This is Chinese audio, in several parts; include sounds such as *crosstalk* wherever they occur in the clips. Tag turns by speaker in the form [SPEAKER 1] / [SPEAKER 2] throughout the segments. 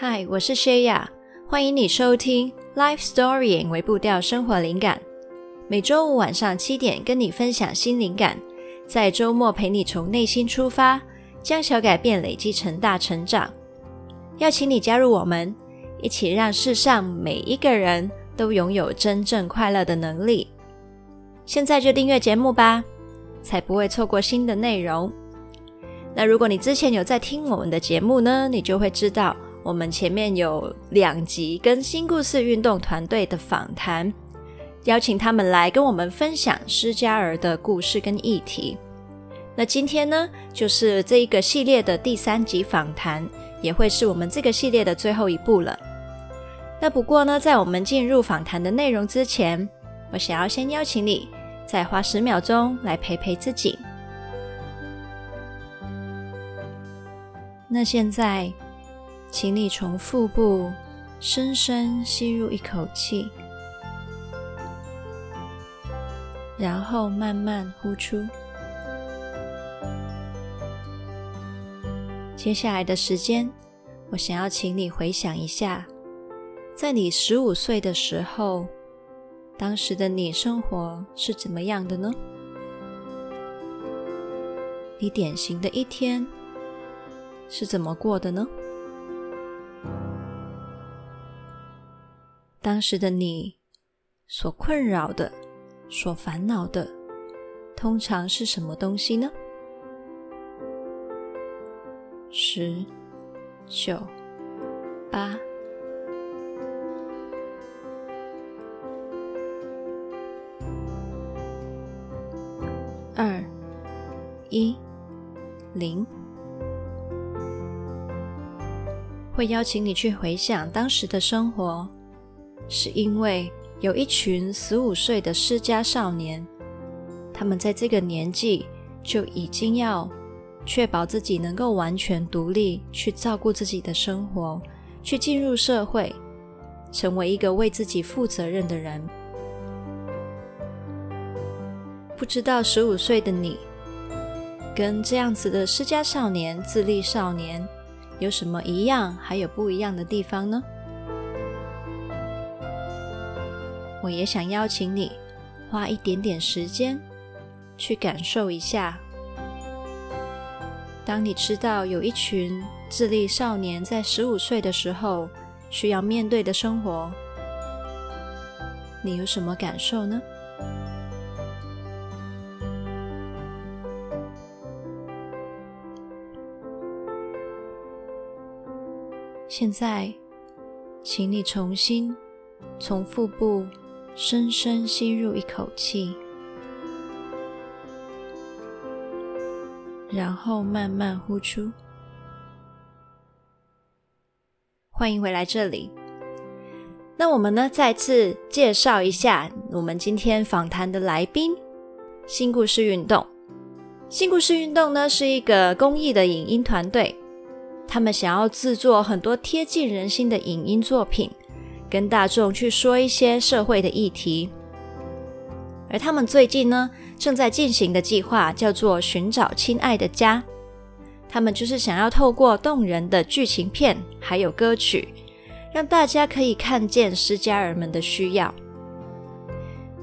[SPEAKER 1] 嗨，我是谢雅，欢迎你收听《Life Story 为步调生活灵感》。每周五晚上七点，跟你分享新灵感，在周末陪你从内心出发，将小改变累积成大成长。邀请你加入我们，一起让世上每一个人都拥有真正快乐的能力。现在就订阅节目吧，才不会错过新的内容。那如果你之前有在听我们的节目呢，你就会知道。我们前面有两集跟新故事运动团队的访谈，邀请他们来跟我们分享失家儿的故事跟议题。那今天呢，就是这一个系列的第三集访谈，也会是我们这个系列的最后一部了。那不过呢，在我们进入访谈的内容之前，我想要先邀请你再花十秒钟来陪陪自己。那现在。请你从腹部深深吸入一口气，然后慢慢呼出。接下来的时间，我想要请你回想一下，在你十五岁的时候，当时的你生活是怎么样的呢？你典型的一天是怎么过的呢？当时的你所困扰的、所烦恼的，通常是什么东西呢？十、九、八、二、一、零，会邀请你去回想当时的生活。是因为有一群十五岁的失家少年，他们在这个年纪就已经要确保自己能够完全独立，去照顾自己的生活，去进入社会，成为一个为自己负责任的人。不知道十五岁的你，跟这样子的失家少年、自立少年有什么一样，还有不一样的地方呢？我也想邀请你花一点点时间去感受一下，当你知道有一群智力少年在十五岁的时候需要面对的生活，你有什么感受呢？现在，请你重新从腹部。深深吸入一口气，然后慢慢呼出。欢迎回来这里。那我们呢，再次介绍一下我们今天访谈的来宾——新故事运动。新故事运动呢，是一个公益的影音团队，他们想要制作很多贴近人心的影音作品。跟大众去说一些社会的议题，而他们最近呢，正在进行的计划叫做“寻找亲爱的家”。他们就是想要透过动人的剧情片还有歌曲，让大家可以看见施家人们的需要。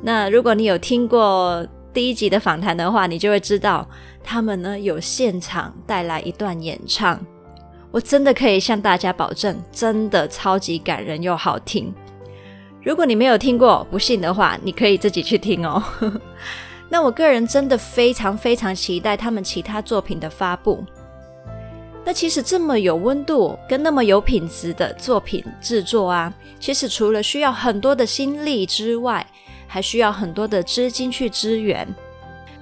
[SPEAKER 1] 那如果你有听过第一集的访谈的话，你就会知道他们呢有现场带来一段演唱。我真的可以向大家保证，真的超级感人又好听。如果你没有听过，不信的话，你可以自己去听哦。*laughs* 那我个人真的非常非常期待他们其他作品的发布。那其实这么有温度跟那么有品质的作品制作啊，其实除了需要很多的心力之外，还需要很多的资金去支援。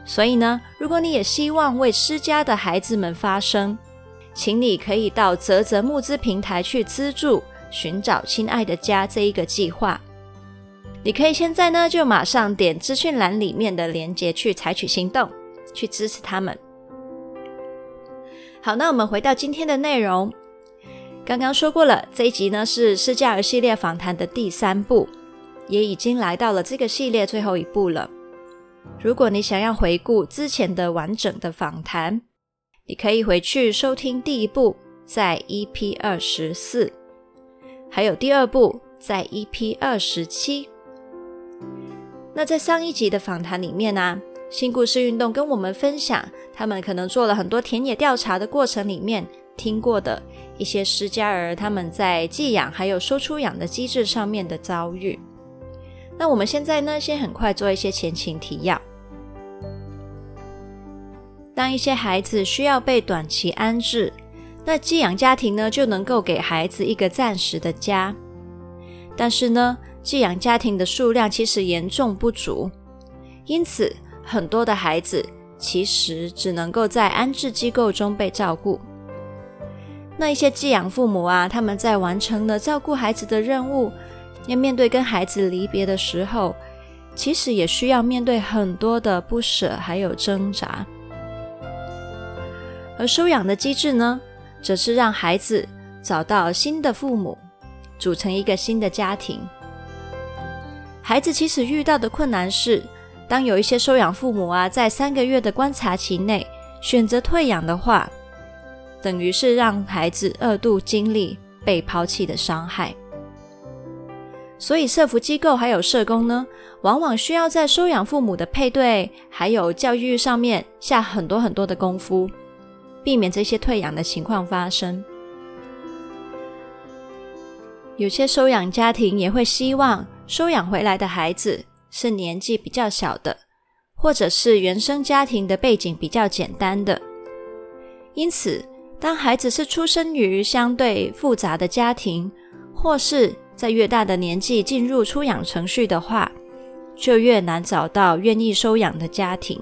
[SPEAKER 1] 所以呢，如果你也希望为失家的孩子们发声，请你可以到泽泽募资平台去资助“寻找亲爱的家”这一个计划。你可以现在呢就马上点资讯栏里面的链接去采取行动，去支持他们。好，那我们回到今天的内容。刚刚说过了，这一集呢是失家儿系列访谈的第三部，也已经来到了这个系列最后一步了。如果你想要回顾之前的完整的访谈，你可以回去收听第一部，在 EP 二十四，还有第二部在 EP 二十七。那在上一集的访谈里面呢、新故事运动跟我们分享，他们可能做了很多田野调查的过程里面听过的一些施加儿他们在寄养还有收出养的机制上面的遭遇。那我们现在呢，先很快做一些前情提要。当一些孩子需要被短期安置，那寄养家庭呢就能够给孩子一个暂时的家。但是呢，寄养家庭的数量其实严重不足，因此很多的孩子其实只能够在安置机构中被照顾。那一些寄养父母啊，他们在完成了照顾孩子的任务，要面对跟孩子离别的时候，其实也需要面对很多的不舍还有挣扎。而收养的机制呢，则是让孩子找到新的父母，组成一个新的家庭。孩子其实遇到的困难是，当有一些收养父母啊，在三个月的观察期内选择退养的话，等于是让孩子二度经历被抛弃的伤害。所以，社福机构还有社工呢，往往需要在收养父母的配对还有教育上面下很多很多的功夫。避免这些退养的情况发生。有些收养家庭也会希望收养回来的孩子是年纪比较小的，或者是原生家庭的背景比较简单的。因此，当孩子是出生于相对复杂的家庭，或是在越大的年纪进入出养程序的话，就越难找到愿意收养的家庭。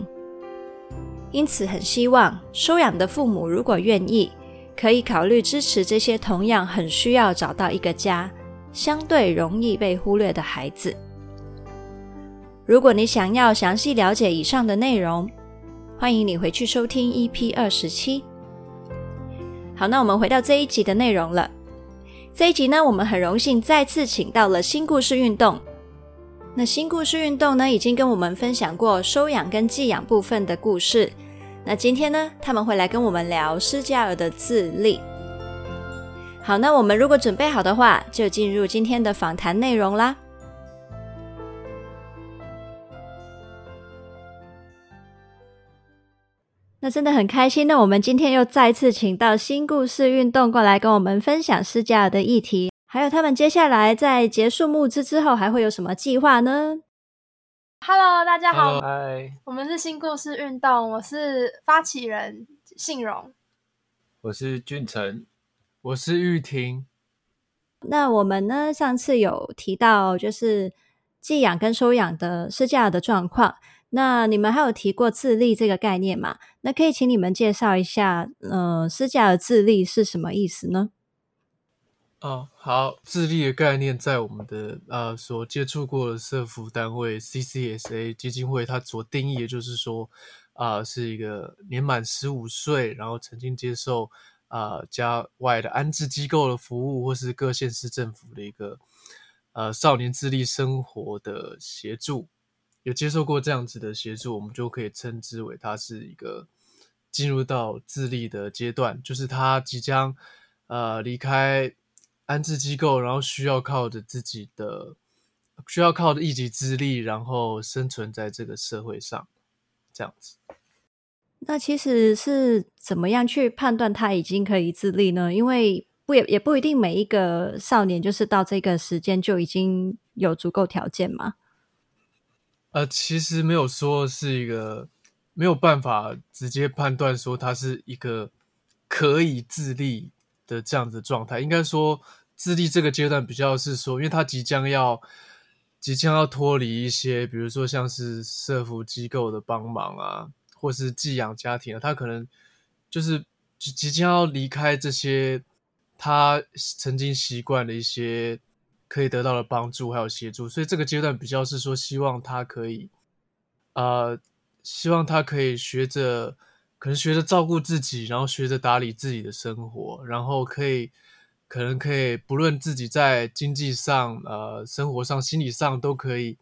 [SPEAKER 1] 因此，很希望收养的父母如果愿意，可以考虑支持这些同样很需要找到一个家、相对容易被忽略的孩子。如果你想要详细了解以上的内容，欢迎你回去收听 EP 二十七。好，那我们回到这一集的内容了。这一集呢，我们很荣幸再次请到了新故事运动。那新故事运动呢，已经跟我们分享过收养跟寄养部分的故事。那今天呢，他们会来跟我们聊施加尔的自立。好，那我们如果准备好的话，就进入今天的访谈内容啦。那真的很开心，那我们今天又再次请到新故事运动过来跟我们分享施加尔的议题。还有他们接下来在结束募资之后还会有什么计划呢
[SPEAKER 2] ？Hello，大家好，
[SPEAKER 3] 嗨，
[SPEAKER 2] 我们是新故事运动，我是发起人信荣，
[SPEAKER 3] 我是俊成，我是玉婷。
[SPEAKER 1] 那我们呢，上次有提到就是寄养跟收养的私家的状况，那你们还有提过自立这个概念吗？那可以请你们介绍一下，呃，私家的自立是什么意思呢？
[SPEAKER 3] 哦，好，自立的概念在我们的呃所接触过的社福单位 CCSA 基金会，它所定义的就是说，啊、是一个年满十五岁，然后曾经接受啊、呃、外的安置机构的服务，或是各县市政府的一个呃少年自立生活的协助，有接受过这样子的协助，我们就可以称之为他是一个进入到自立的阶段，就是他即将呃离开。安置机构，然后需要靠着自己的，需要靠着一己之力，然后生存在这个社会上，这样子。
[SPEAKER 1] 那其实是怎么样去判断他已经可以自立呢？因为不也也不一定每一个少年就是到这个时间就已经有足够条件嘛。
[SPEAKER 3] 呃，其实没有说是一个没有办法直接判断说他是一个可以自立的这样子的状态，应该说。自立这个阶段比较是说，因为他即将要即将要脱离一些，比如说像是社福机构的帮忙啊，或是寄养家庭啊，他可能就是即即将要离开这些他曾经习惯的一些可以得到的帮助还有协助，所以这个阶段比较是说，希望他可以呃，希望他可以学着可能学着照顾自己，然后学着打理自己的生活，然后可以。可能可以，不论自己在经济上、呃，生活上、心理上，都可以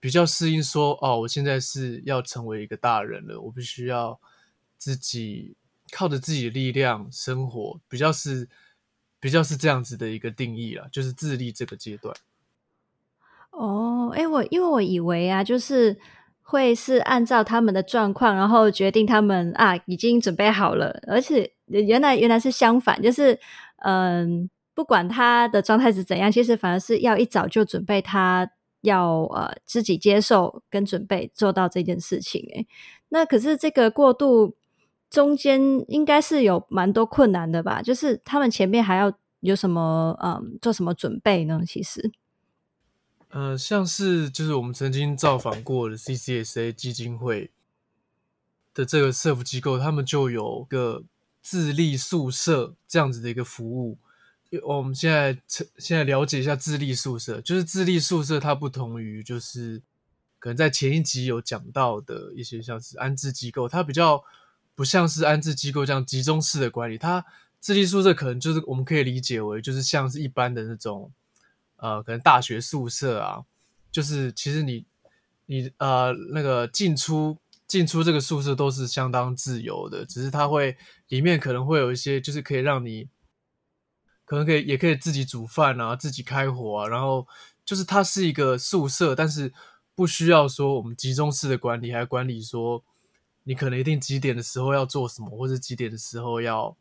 [SPEAKER 3] 比较适应。说，哦，我现在是要成为一个大人了，我必须要自己靠着自己的力量生活，比较是比较是这样子的一个定义啦，就是自立这个阶段。
[SPEAKER 4] 哦，哎，我因为我以为啊，就是会是按照他们的状况，然后决定他们啊已经准备好了，而且原来原来是相反，就是嗯，不管他的状态是怎样，其实反而是要一早就准备他要呃自己接受跟准备做到这件事情。哎，那可是这个过渡中间应该是有蛮多困难的吧？就是他们前面还要有什么嗯做什么准备呢？其实。
[SPEAKER 3] 呃，像是就是我们曾经造访过的 CCSA 基金会的这个社福机构，他们就有个自立宿舍这样子的一个服务。我们现在现在了解一下自立宿舍，就是自立宿舍它不同于就是可能在前一集有讲到的一些像是安置机构，它比较不像是安置机构这样集中式的管理，它自立宿舍可能就是我们可以理解为就是像是一般的那种。呃，可能大学宿舍啊，就是其实你你呃那个进出进出这个宿舍都是相当自由的，只是它会里面可能会有一些，就是可以让你可能可以也可以自己煮饭啊，自己开火啊，然后就是它是一个宿舍，但是不需要说我们集中式的管理，还管理说你可能一定几点的时候要做什么，或者几点的时候要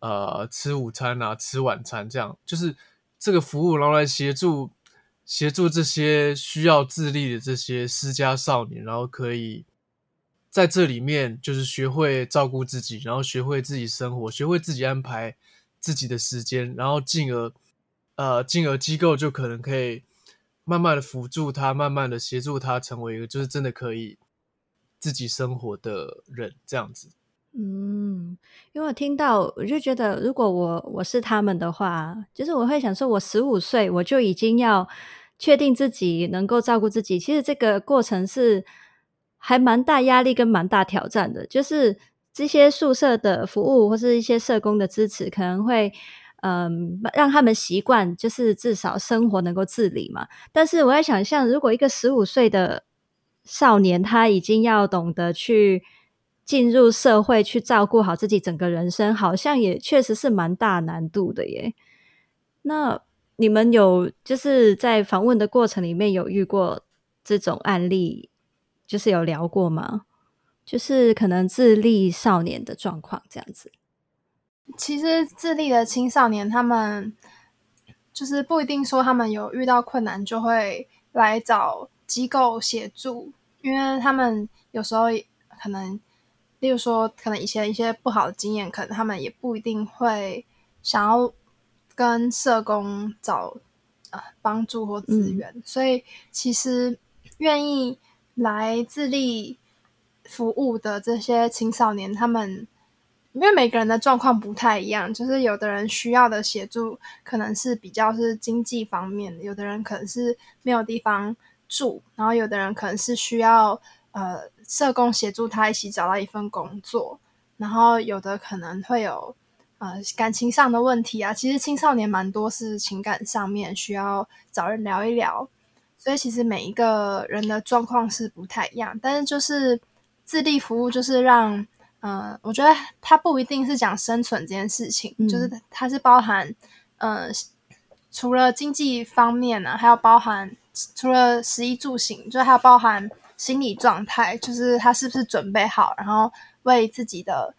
[SPEAKER 3] 呃吃午餐啊，吃晚餐这样，就是。这个服务，然后来协助协助这些需要自立的这些私家少年，然后可以在这里面就是学会照顾自己，然后学会自己生活，学会自己安排自己的时间，然后进而呃进而机构就可能可以慢慢的辅助他，慢慢的协助他成为一个就是真的可以自己生活的人，这样子。
[SPEAKER 4] 嗯，因为我听到，我就觉得，如果我我是他们的话，就是我会想说，我十五岁我就已经要确定自己能够照顾自己。其实这个过程是还蛮大压力跟蛮大挑战的。就是这些宿舍的服务或是一些社工的支持，可能会嗯让他们习惯，就是至少生活能够自理嘛。但是我在想象，如果一个十五岁的少年，他已经要懂得去。进入社会去照顾好自己整个人生，好像也确实是蛮大难度的耶。那你们有就是在访问的过程里面有遇过这种案例，就是有聊过吗？就是可能自立少年的状况这样子。
[SPEAKER 2] 其实自立的青少年，他们就是不一定说他们有遇到困难就会来找机构协助，因为他们有时候可能。例如说，可能以前一些不好的经验，可能他们也不一定会想要跟社工找呃帮助或资源，嗯、所以其实愿意来自立服务的这些青少年，他们因为每个人的状况不太一样，就是有的人需要的协助可能是比较是经济方面的，有的人可能是没有地方住，然后有的人可能是需要。呃，社工协助他一起找到一份工作，然后有的可能会有呃感情上的问题啊。其实青少年蛮多是情感上面需要找人聊一聊，所以其实每一个人的状况是不太一样。但是就是自立服务，就是让呃，我觉得它不一定是讲生存这件事情，嗯、就是它是包含呃，除了经济方面呢、啊，还有包含除了食衣住行，就是还有包含。心理状态就是他是不是准备好，然后为自己的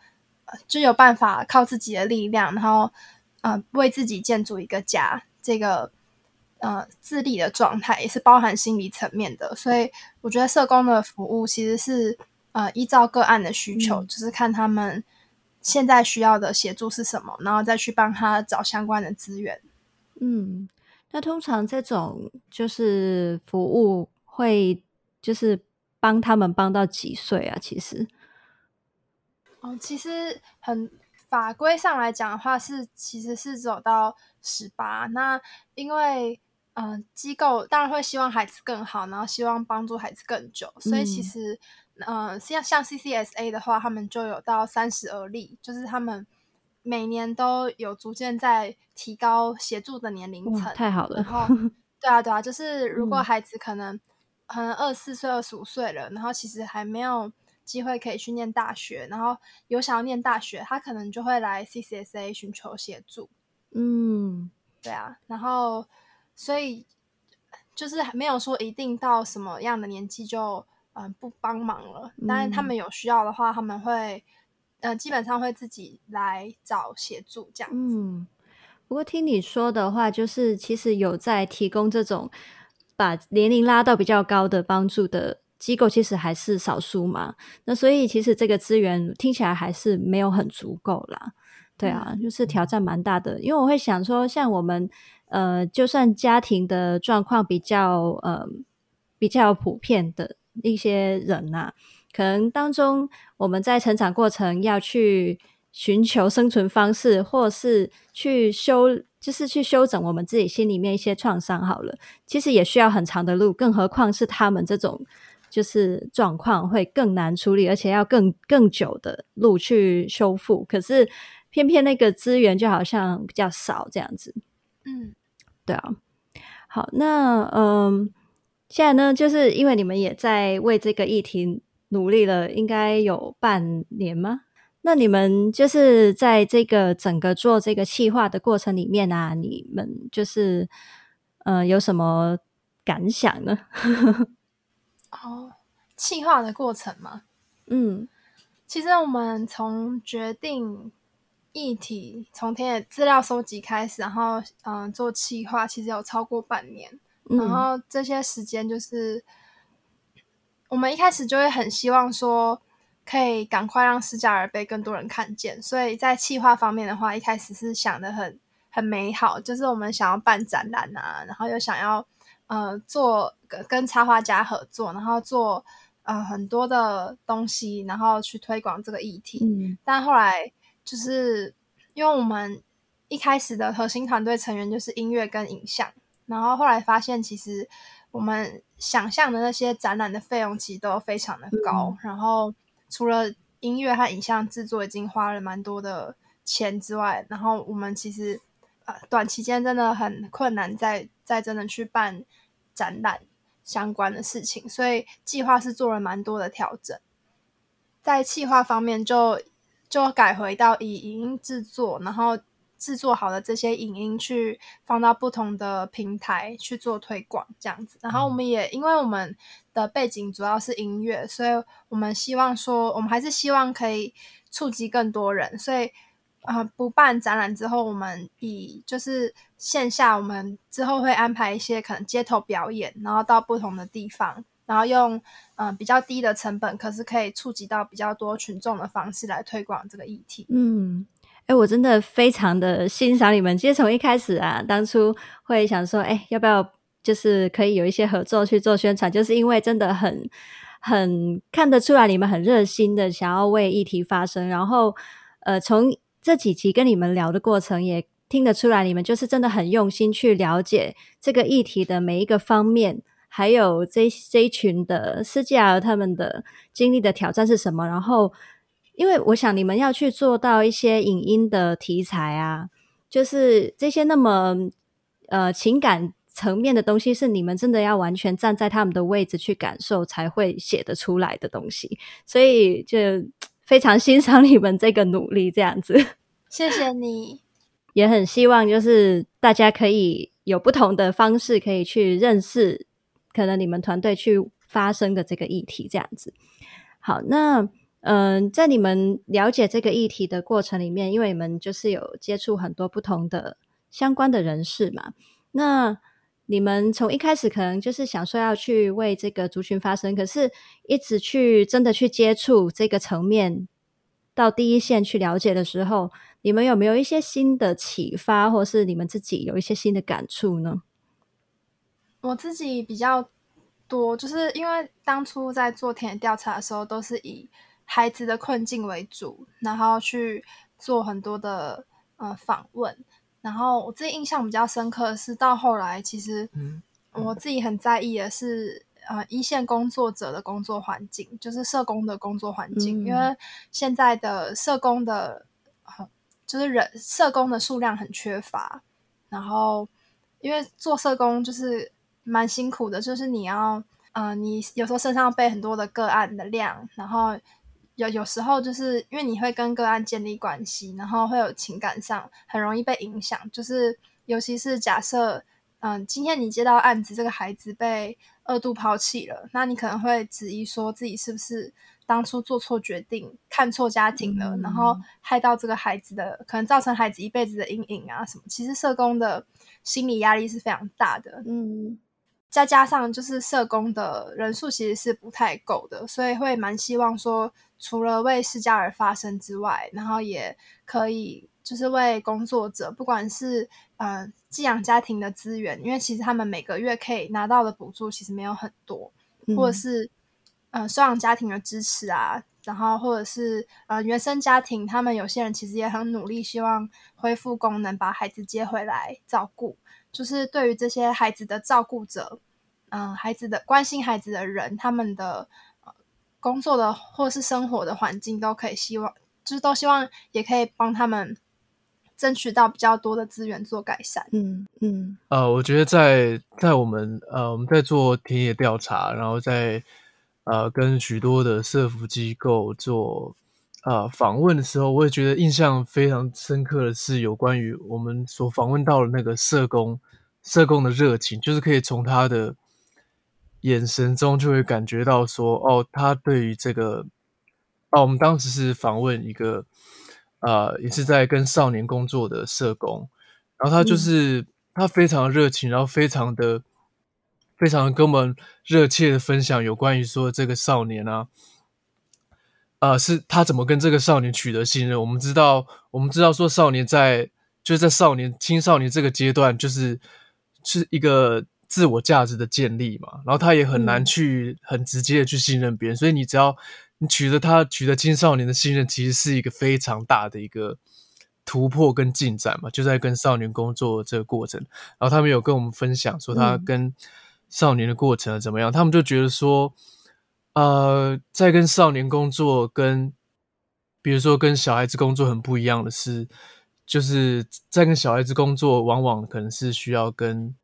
[SPEAKER 2] 就有办法靠自己的力量，然后呃为自己建筑一个家，这个呃自立的状态也是包含心理层面的。所以我觉得社工的服务其实是呃依照个案的需求，嗯、就是看他们现在需要的协助是什么，然后再去帮他找相关的资源。
[SPEAKER 4] 嗯，那通常这种就是服务会就是。帮他们帮到几岁啊？其实，
[SPEAKER 2] 哦，其实很法规上来讲的话是，其实是走到十八。那因为，嗯、呃，机构当然会希望孩子更好，然后希望帮助孩子更久，所以其实，嗯、呃，像像 CCSA 的话，他们就有到三十而立，就是他们每年都有逐渐在提高协助的年龄层。
[SPEAKER 4] 太好了。
[SPEAKER 2] 然后，*laughs* 对啊，对啊，就是如果孩子可能。嗯可能二十四岁、二十五岁了，然后其实还没有机会可以去念大学，然后有想要念大学，他可能就会来 CCSA 寻求协助。嗯，对啊，然后所以就是还没有说一定到什么样的年纪就嗯、呃、不帮忙了，但是他们有需要的话，他们会呃基本上会自己来找协助这样子。
[SPEAKER 4] 嗯，不过听你说的话，就是其实有在提供这种把年龄拉到比较高的帮助的。机构其实还是少数嘛，那所以其实这个资源听起来还是没有很足够啦。对啊，就是挑战蛮大的。因为我会想说，像我们呃，就算家庭的状况比较呃比较普遍的一些人呐、可能当中我们在成长过程要去寻求生存方式，或是去修，就是去修整我们自己心里面一些创伤。好了，其实也需要很长的路，更何况是他们这种。就是状况会更难处理，而且要更更久的路去修复。可是偏偏那个资源就好像比较少这样子。
[SPEAKER 2] 嗯，
[SPEAKER 4] 对啊。好，那嗯，现在呢，就是因为你们也在为这个议题努力了，应该有半年吗？那你们就是在这个整个做这个企划的过程里面啊，你们就是呃有什么感想呢？*laughs*
[SPEAKER 2] 哦，企划的过程嘛，
[SPEAKER 4] 嗯，
[SPEAKER 2] 其实我们从决定议题，从田野资料收集开始，然后嗯、呃、做企划，其实有超过半年。嗯、然后这些时间就是，我们一开始就会很希望说，可以赶快让施加尔被更多人看见。所以在企划方面的话，一开始是想的很很美好，就是我们想要办展览啊，然后又想要。呃，做跟跟插画家合作，然后做呃很多的东西，然后去推广这个议题。嗯，但后来就是因为我们一开始的核心团队成员就是音乐跟影像，然后后来发现其实我们想象的那些展览的费用其实都非常的高。嗯，然后除了音乐和影像制作已经花了蛮多的钱之外，然后我们其实。呃，短期间真的很困难再，再再真的去办展览相关的事情，所以计划是做了蛮多的调整。在企划方面，就就改回到以影音制作，然后制作好的这些影音去放到不同的平台去做推广，这样子。然后我们也因为我们的背景主要是音乐，所以我们希望说，我们还是希望可以触及更多人，所以。啊、呃，不办展览之后，我们以就是线下，我们之后会安排一些可能街头表演，然后到不同的地方，然后用嗯、比较低的成本，可是可以触及到比较多群众的方式来推广这个议题。
[SPEAKER 4] 嗯，哎、我真的非常的欣赏你们。其实从一开始啊，当初会想说，哎、要不要就是可以有一些合作去做宣传，就是因为真的很很看得出来你们很热心的想要为议题发声，然后呃从。这几集跟你们聊的过程，也听得出来，你们就是真的很用心去了解这个议题的每一个方面，还有这这一群的斯基亚他们的经历的挑战是什么。然后，因为我想你们要去做到一些影音的题材啊，就是这些那么呃情感层面的东西，是你们真的要完全站在他们的位置去感受才会写得出来的东西，所以就。非常欣赏你们这个努力，这样子，*laughs*
[SPEAKER 2] 谢谢你。
[SPEAKER 4] 也很希望就是大家可以有不同的方式，可以去认识可能你们团队去发生的这个议题，这样子。好，那嗯、在你们了解这个议题的过程里面，因为你们就是有接触很多不同的相关的人士嘛，那。你们从一开始可能就是想说要去为这个族群发声，可是一直去真的去接触这个层面，到第一线去了解的时候，你们有没有一些新的启发，或是你们自己有一些新的感触呢？
[SPEAKER 2] 我自己比较多，就是因为当初在做田野调查的时候，都是以孩子的困境为主，然后去做很多的呃访问。然后我自己印象比较深刻的是，到后来其实我自己很在意的是，呃，一线工作者的工作环境，就是社工的工作环境，嗯、因为现在的社工的，就是人社工的数量很缺乏。然后，因为做社工就是蛮辛苦的，就是你要，呃，你有时候身上背很多的个案的量，然后有有时候就是因为你会跟个案建立关系，然后会有情感上很容易被影响，就是尤其是假设，嗯，今天你接到案子，这个孩子被二度抛弃了，那你可能会质疑说自己是不是当初做错决定，看错家庭了，嗯、然后害到这个孩子的，可能造成孩子一辈子的阴影啊什么。其实社工的心理压力是非常大的，嗯，再加上就是社工的人数其实是不太够的，所以会蛮希望说，除了为失家而发声之外，然后也可以就是为工作者，不管是呃寄养家庭的资源，因为其实他们每个月可以拿到的补助其实没有很多，嗯、或者是。呃，收养家庭的支持啊，然后或者是呃原生家庭，他们有些人其实也很努力，希望恢复功能，把孩子接回来照顾。就是对于这些孩子的照顾者，嗯、呃，孩子的关心孩子的人，他们的、呃、工作的或是生活的环境，都可以希望，就是都希望也可以帮他们争取到比较多的资源做改善。嗯
[SPEAKER 3] 嗯。呃，我觉得在在我们呃我们在做田野调查，然后在。呃，跟许多的社福机构做呃访问的时候，我也觉得印象非常深刻的是有关于我们所访问到的那个社工，社工的热情，就是可以从他的眼神中就会感觉到说，哦，他对于这个，哦，我们当时是访问一个呃，也是在跟少年工作的社工，然后他就是、嗯、他非常的热情，然后非常的。非常跟我们热切的分享有关于说这个少年啊，呃，是他怎么跟这个少年取得信任？我们知道，我们知道说少年在就是在少年青少年这个阶段，就是是一个自我价值的建立嘛，然后他也很难去很直接的去信任别人，嗯、所以你只要你取得他取得青少年的信任，其实是一个非常大的一个突破跟进展嘛，就在跟少年工作这个过程，然后他们有跟我们分享说他跟、嗯。少年的过程怎么样？他们就觉得说，呃，在跟少年工作，跟比如说跟小孩子工作很不一样的是，就是在跟小孩子工作，往往可能是需要跟，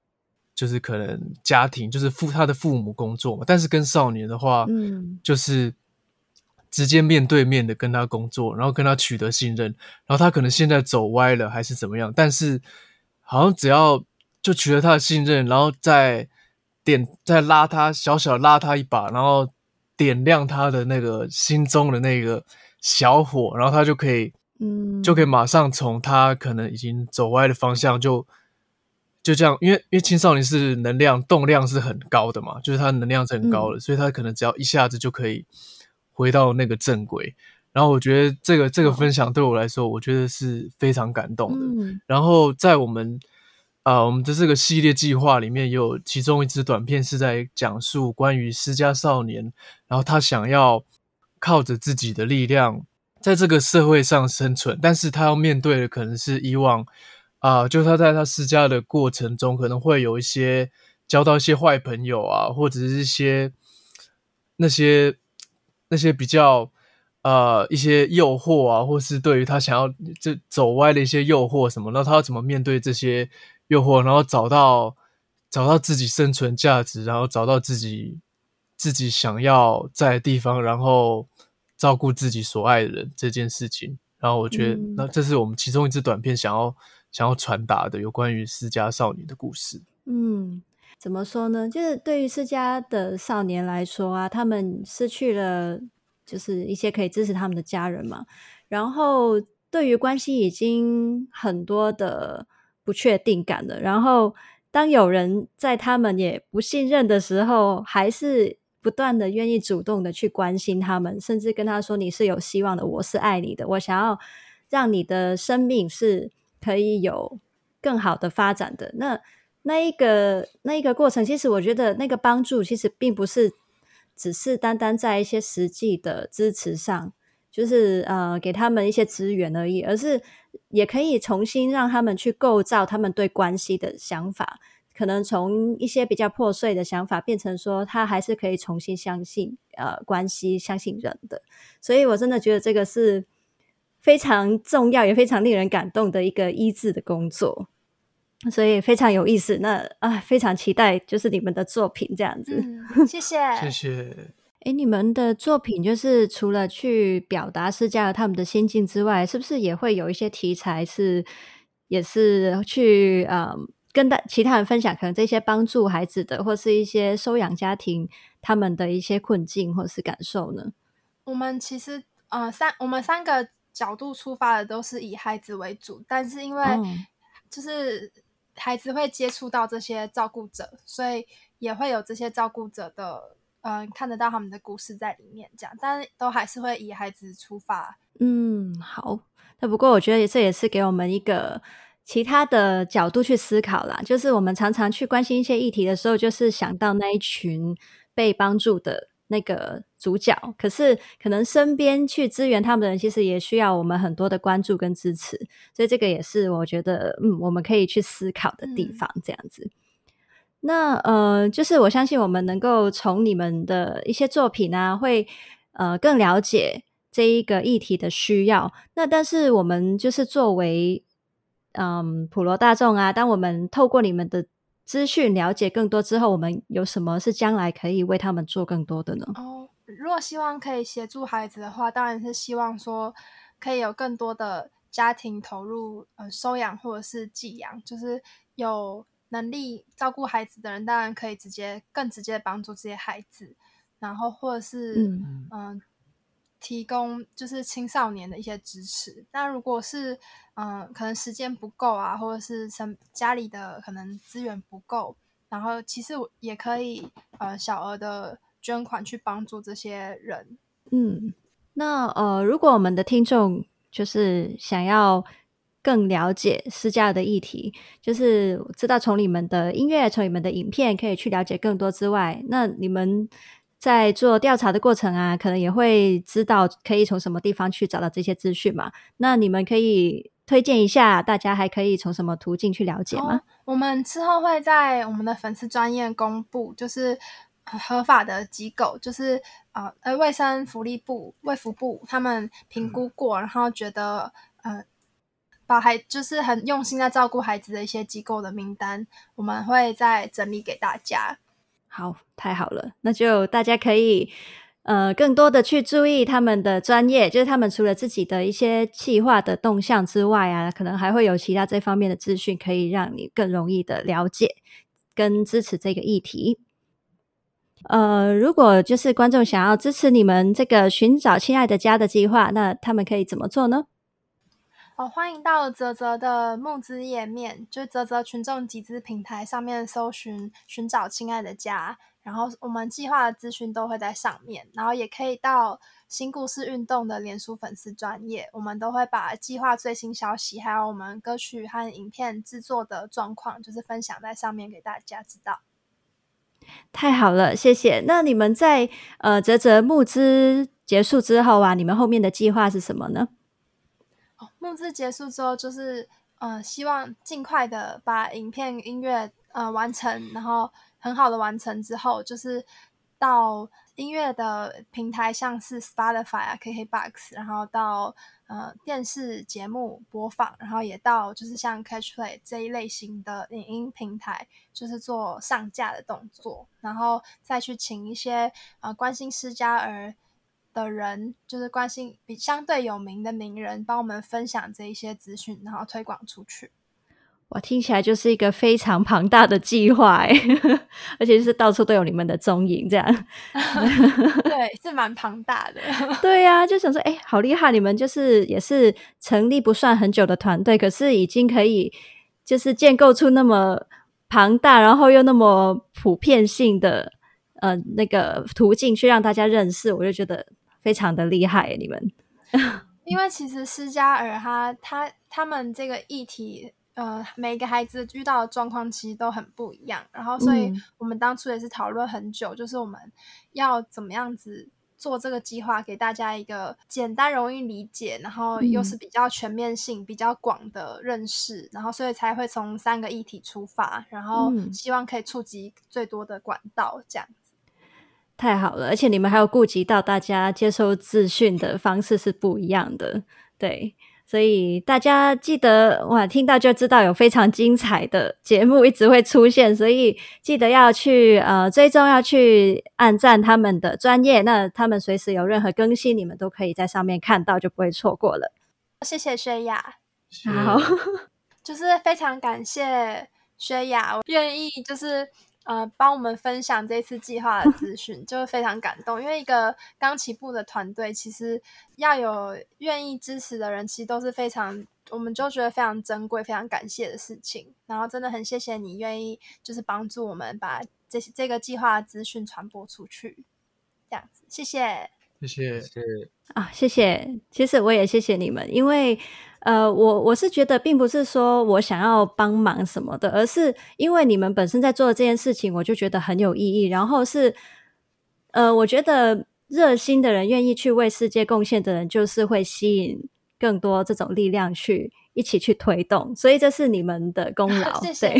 [SPEAKER 3] 就是可能家庭，就是父他的父母工作嘛。但是跟少年的话，嗯，就是直接面对面的跟他工作，然后跟他取得信任，然后他可能现在走歪了还是怎么样，但是好像只要就取得他的信任，然后再。点再拉他，小小拉他一把，然后点亮他的那个心中的那个小火，然后他就可以，嗯，就可以马上从他可能已经走歪的方向就，就就这样，因为因为青少年是能量动量是很高的嘛，就是他能量是很高的，嗯，所以他可能只要一下子就可以回到那个正轨。然后我觉得这个这个分享对我来说，我觉得是非常感动的。嗯，然后在我们。啊、我们的这个系列计划里面有其中一支短片是在讲述关于失家少年，然后他想要靠着自己的力量在这个社会上生存，但是他要面对的可能是以往啊、呃，就他在他失家的过程中可能会有一些交到一些坏朋友啊，或者是一些那些那些比较呃一些诱惑啊，或是对于他想要就走歪的一些诱惑什么，那他要怎么面对这些？诱惑，然后找到找到自己生存价值，然后找到自己自己想要在的地方，然后照顾自己所爱的人这件事情。然后我觉得，嗯、那这是我们其中一支短片想要想要传达的有关于私家少女的故事。
[SPEAKER 4] 嗯，怎么说呢？就是对于私家的少年来说啊，他们失去了就是一些可以支持他们的家人嘛。然后对于关系已经很多的。不确定感的，然后当有人在他们也不信任的时候，还是不断的愿意主动的去关心他们，甚至跟他说：“你是有希望的，我是爱你的，我想要让你的生命是可以有更好的发展的。”那那一个那一个过程，其实我觉得那个帮助其实并不是只是单单在一些实际的支持上。就是呃，给他们一些资源而已，而是也可以重新让他们去构造他们对关系的想法，可能从一些比较破碎的想法变成说，他还是可以重新相信呃关系，相信人的。所以我真的觉得这个是非常重要，也非常令人感动的一个医治的工作，所以非常有意思。那啊，非常期待就是你们的作品这样子。
[SPEAKER 2] 嗯、谢谢，
[SPEAKER 3] 谢谢。
[SPEAKER 4] 哎，你们的作品就是除了去表达失家儿他们的心境之外，是不是也会有一些题材是也是去呃跟大其他人分享，可能这些帮助孩子的，或是一些收养家庭他们的一些困境或是感受呢？
[SPEAKER 2] 我们其实呃三我们三个角度出发的都是以孩子为主，但是因为就是孩子会接触到这些照顾者，所以也会有这些照顾者的。嗯，看得到他们的故事在里面，这样，但都还是会以孩子出发。
[SPEAKER 4] 嗯，好。那不过我觉得这也是给我们一个其他的角度去思考啦。就是我们常常去关心一些议题的时候，就是想到那一群被帮助的那个主角，可是可能身边去支援他们的人，其实也需要我们很多的关注跟支持。所以这个也是我觉得，嗯，我们可以去思考的地方，这样子。嗯那呃，就是我相信我们能够从你们的一些作品啊，会呃更了解这一个议题的需要。那但是我们就是作为嗯普罗大众啊，当我们透过你们的资讯了解更多之后，我们有什么是将来可以为他们做更多的呢？
[SPEAKER 2] 哦，如果希望可以协助孩子的话，当然是希望说可以有更多的家庭投入呃收养或者是寄养，就是有。能力照顾孩子的人，当然可以直接更直接帮助这些孩子，然后或者是嗯、呃、提供就是青少年的一些支持。那如果是嗯、呃、可能时间不够啊，或者是什家里的可能资源不够，然后其实也可以呃小额的捐款去帮助这些人。
[SPEAKER 4] 嗯，那呃如果我们的听众就是想要。更了解私家儿的议题，就是知道从你们的音乐、从你们的影片可以去了解更多之外，那你们在做调查的过程啊，可能也会知道可以从什么地方去找到这些资讯嘛？那你们可以推荐一下，大家还可以从什么途径去了解吗？
[SPEAKER 2] 哦，我们之后会在我们的粉丝专业公布，就是合法的机构，就是呃呃卫生福利部、卫福部他们评估过，然后觉得呃。把孩就是很用心在照顾孩子的一些机构的名单，我们会再整理给大家。
[SPEAKER 4] 好，太好了，那就大家可以呃更多的去注意他们的专业，就是他们除了自己的一些企划的动向之外啊，可能还会有其他这方面的资讯，可以让你更容易的了解跟支持这个议题。呃，如果就是观众想要支持你们这个寻找亲爱的家的计划，那他们可以怎么做呢？
[SPEAKER 2] 哦，欢迎到泽泽的募资页面，就泽泽群众集资平台上面搜寻“寻找亲爱的家”，然后我们计划的资讯都会在上面，然后也可以到新故事运动的脸书粉丝专页，我们都会把计划最新消息，还有我们歌曲和影片制作的状况，就是分享在上面给大家知道。
[SPEAKER 4] 太好了，谢谢。那你们在呃泽泽募资结束之后啊，你们后面的计划是什么呢？
[SPEAKER 2] 募资结束之后，就是呃，希望尽快的把影片、音乐呃完成，然后很好的完成之后，就是到音乐的平台，像是 Spotify 啊、KKBox，然后到呃电视节目播放，然后也到就是像 Catchplay 这一类型的影音平台，就是做上架的动作，然后再去请一些呃关心施家儿的人就是关心比相对有名的名人，帮我们分享这一些资讯，然后推广出去。
[SPEAKER 4] 哇，听起来就是一个非常庞大的计划哎，*laughs* 而且就是到处都有你们的踪影，这样。*laughs*
[SPEAKER 2] 对，是蛮庞大的。*laughs*
[SPEAKER 4] 对呀、啊，就想说，哎、欸，好厉害！你们就是也是成立不算很久的团队，可是已经可以就是建构出那么庞大，然后又那么普遍性的呃那个途径去让大家认识，我就觉得。非常的厉害，你们，*laughs*
[SPEAKER 2] 因为其实施加尔他他他们这个议题，呃，每个孩子遇到的状况其实都很不一样，然后所以我们当初也是讨论很久，嗯、就是我们要怎么样子做这个计划，给大家一个简单容易理解，然后又是比较全面性、嗯、比较广的认识，然后所以才会从三个议题出发，然后希望可以触及最多的管道，这样。
[SPEAKER 4] 太好了，而且你们还有顾及到大家接收资讯的方式是不一样的，对，
[SPEAKER 1] 所以大家记得哇，听到就知道有非常精彩的节目一直会出现，所以记得要去呃追踪，要去按赞他们的专业，那他们随时有任何更新，你们都可以在上面看到，就不会错过了。
[SPEAKER 2] 谢谢薛雅，
[SPEAKER 1] 好，*laughs*
[SPEAKER 2] 就是非常感谢薛雅，我愿意就是。呃，帮我们分享这次计划的资 *laughs* 讯，就非常感动。因为一个刚起步的团队，其实要有愿意支持的人，其实都是非常，我们就觉得非常珍贵、非常感谢的事情。然后真的很谢谢你愿意，就是帮助我们把这这个计划的资讯传播出去，这样子。谢谢，
[SPEAKER 5] 谢谢，谢谢
[SPEAKER 1] 啊，谢谢。其实我也谢谢你们，因为。呃，我我是觉得，并不是说我想要帮忙什么的，而是因为你们本身在做的这件事情，我就觉得很有意义。然后是，呃，我觉得热心的人，愿意去为世界贡献的人，就是会吸引更多这种力量去一起去推动。所以这是你们的功
[SPEAKER 2] 劳，*laughs* 谢
[SPEAKER 1] 谢。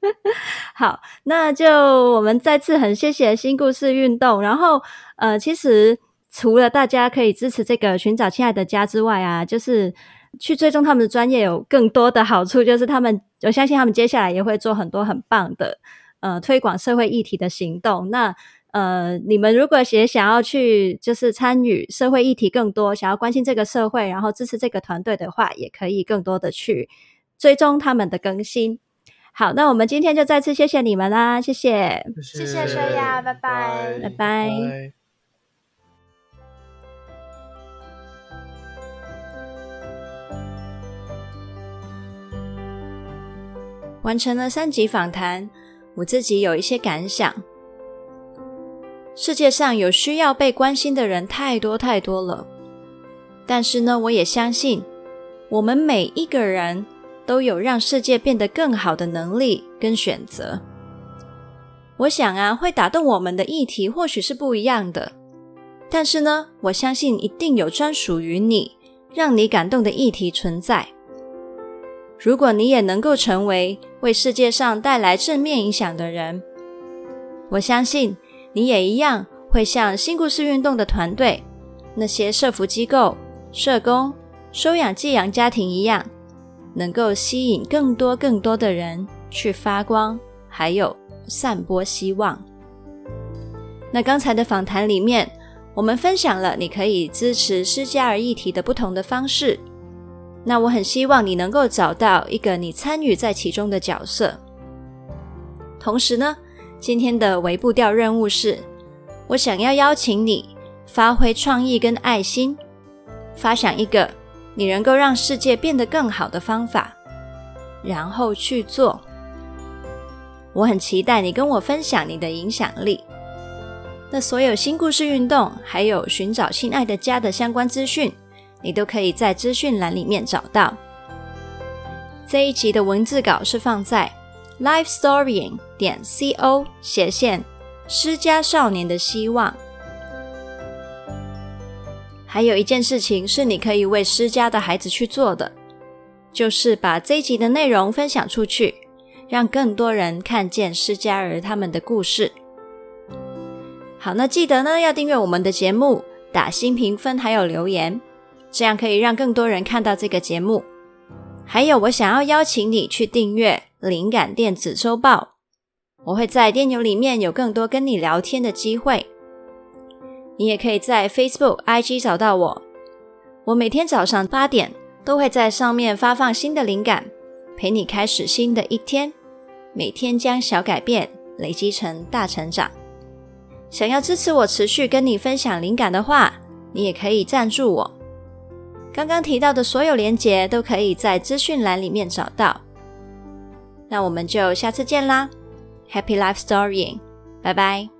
[SPEAKER 1] *laughs* 好，那就我们再次很谢谢新故事运动。然后，呃，其实。除了大家可以支持这个寻找亲爱的家之外啊，就是去追踪他们的专业有更多的好处，就是他们我相信他们接下来也会做很多很棒的呃推广社会议题的行动。那呃，你们如果也想要去就是参与社会议题更多，想要关心这个社会，然后支持这个团队的话，也可以更多的去追踪他们的更新。好，那我们今天就再次谢谢你们啦，谢谢，
[SPEAKER 2] 谢谢薛雅，拜拜，
[SPEAKER 1] 拜拜。完成了三集访谈，我自己有一些感想。世界上有需要被关心的人太多太多了，但是呢，我也相信我们每一个人都有让世界变得更好的能力跟选择。我想啊，会打动我们的议题或许是不一样的，但是呢，我相信一定有专属于你，让你感动的议题存在。如果你也能够成为为世界上带来正面影响的人，我相信你也一样会像新故事运动的团队、那些社福机构、社工、收养寄养家庭一样，能够吸引更多更多的人去发光，还有散播希望。那刚才的访谈里面，我们分享了你可以支持施加尔议题的不同的方式。那我很希望你能够找到一个你参与在其中的角色。同时呢，今天的微步调任务是，我想要邀请你发挥创意跟爱心，发想一个你能够让世界变得更好的方法，然后去做。我很期待你跟我分享你的影响力。那所有新故事运动，还有寻找亲爱的家的相关资讯。你都可以在资讯栏里面找到。这一集的文字稿是放在 lifestorying 点 co 斜线施家少年的希望。还有一件事情是你可以为施家的孩子去做的，就是把这一集的内容分享出去，让更多人看见施家儿他们的故事。好，那记得呢要订阅我们的节目，打新评分还有留言。这样可以让更多人看到这个节目。还有，我想要邀请你去订阅《灵感电子周报》，我会在电邮里面有更多跟你聊天的机会。你也可以在 Facebook、IG 找到我。我每天早上八点都会在上面发放新的灵感，陪你开始新的一天。每天将小改变累积成大成长。想要支持我持续跟你分享灵感的话，你也可以赞助我。刚刚提到的所有连接都可以在资讯栏里面找到。那我们就下次见啦，Happy Life Storying，拜拜。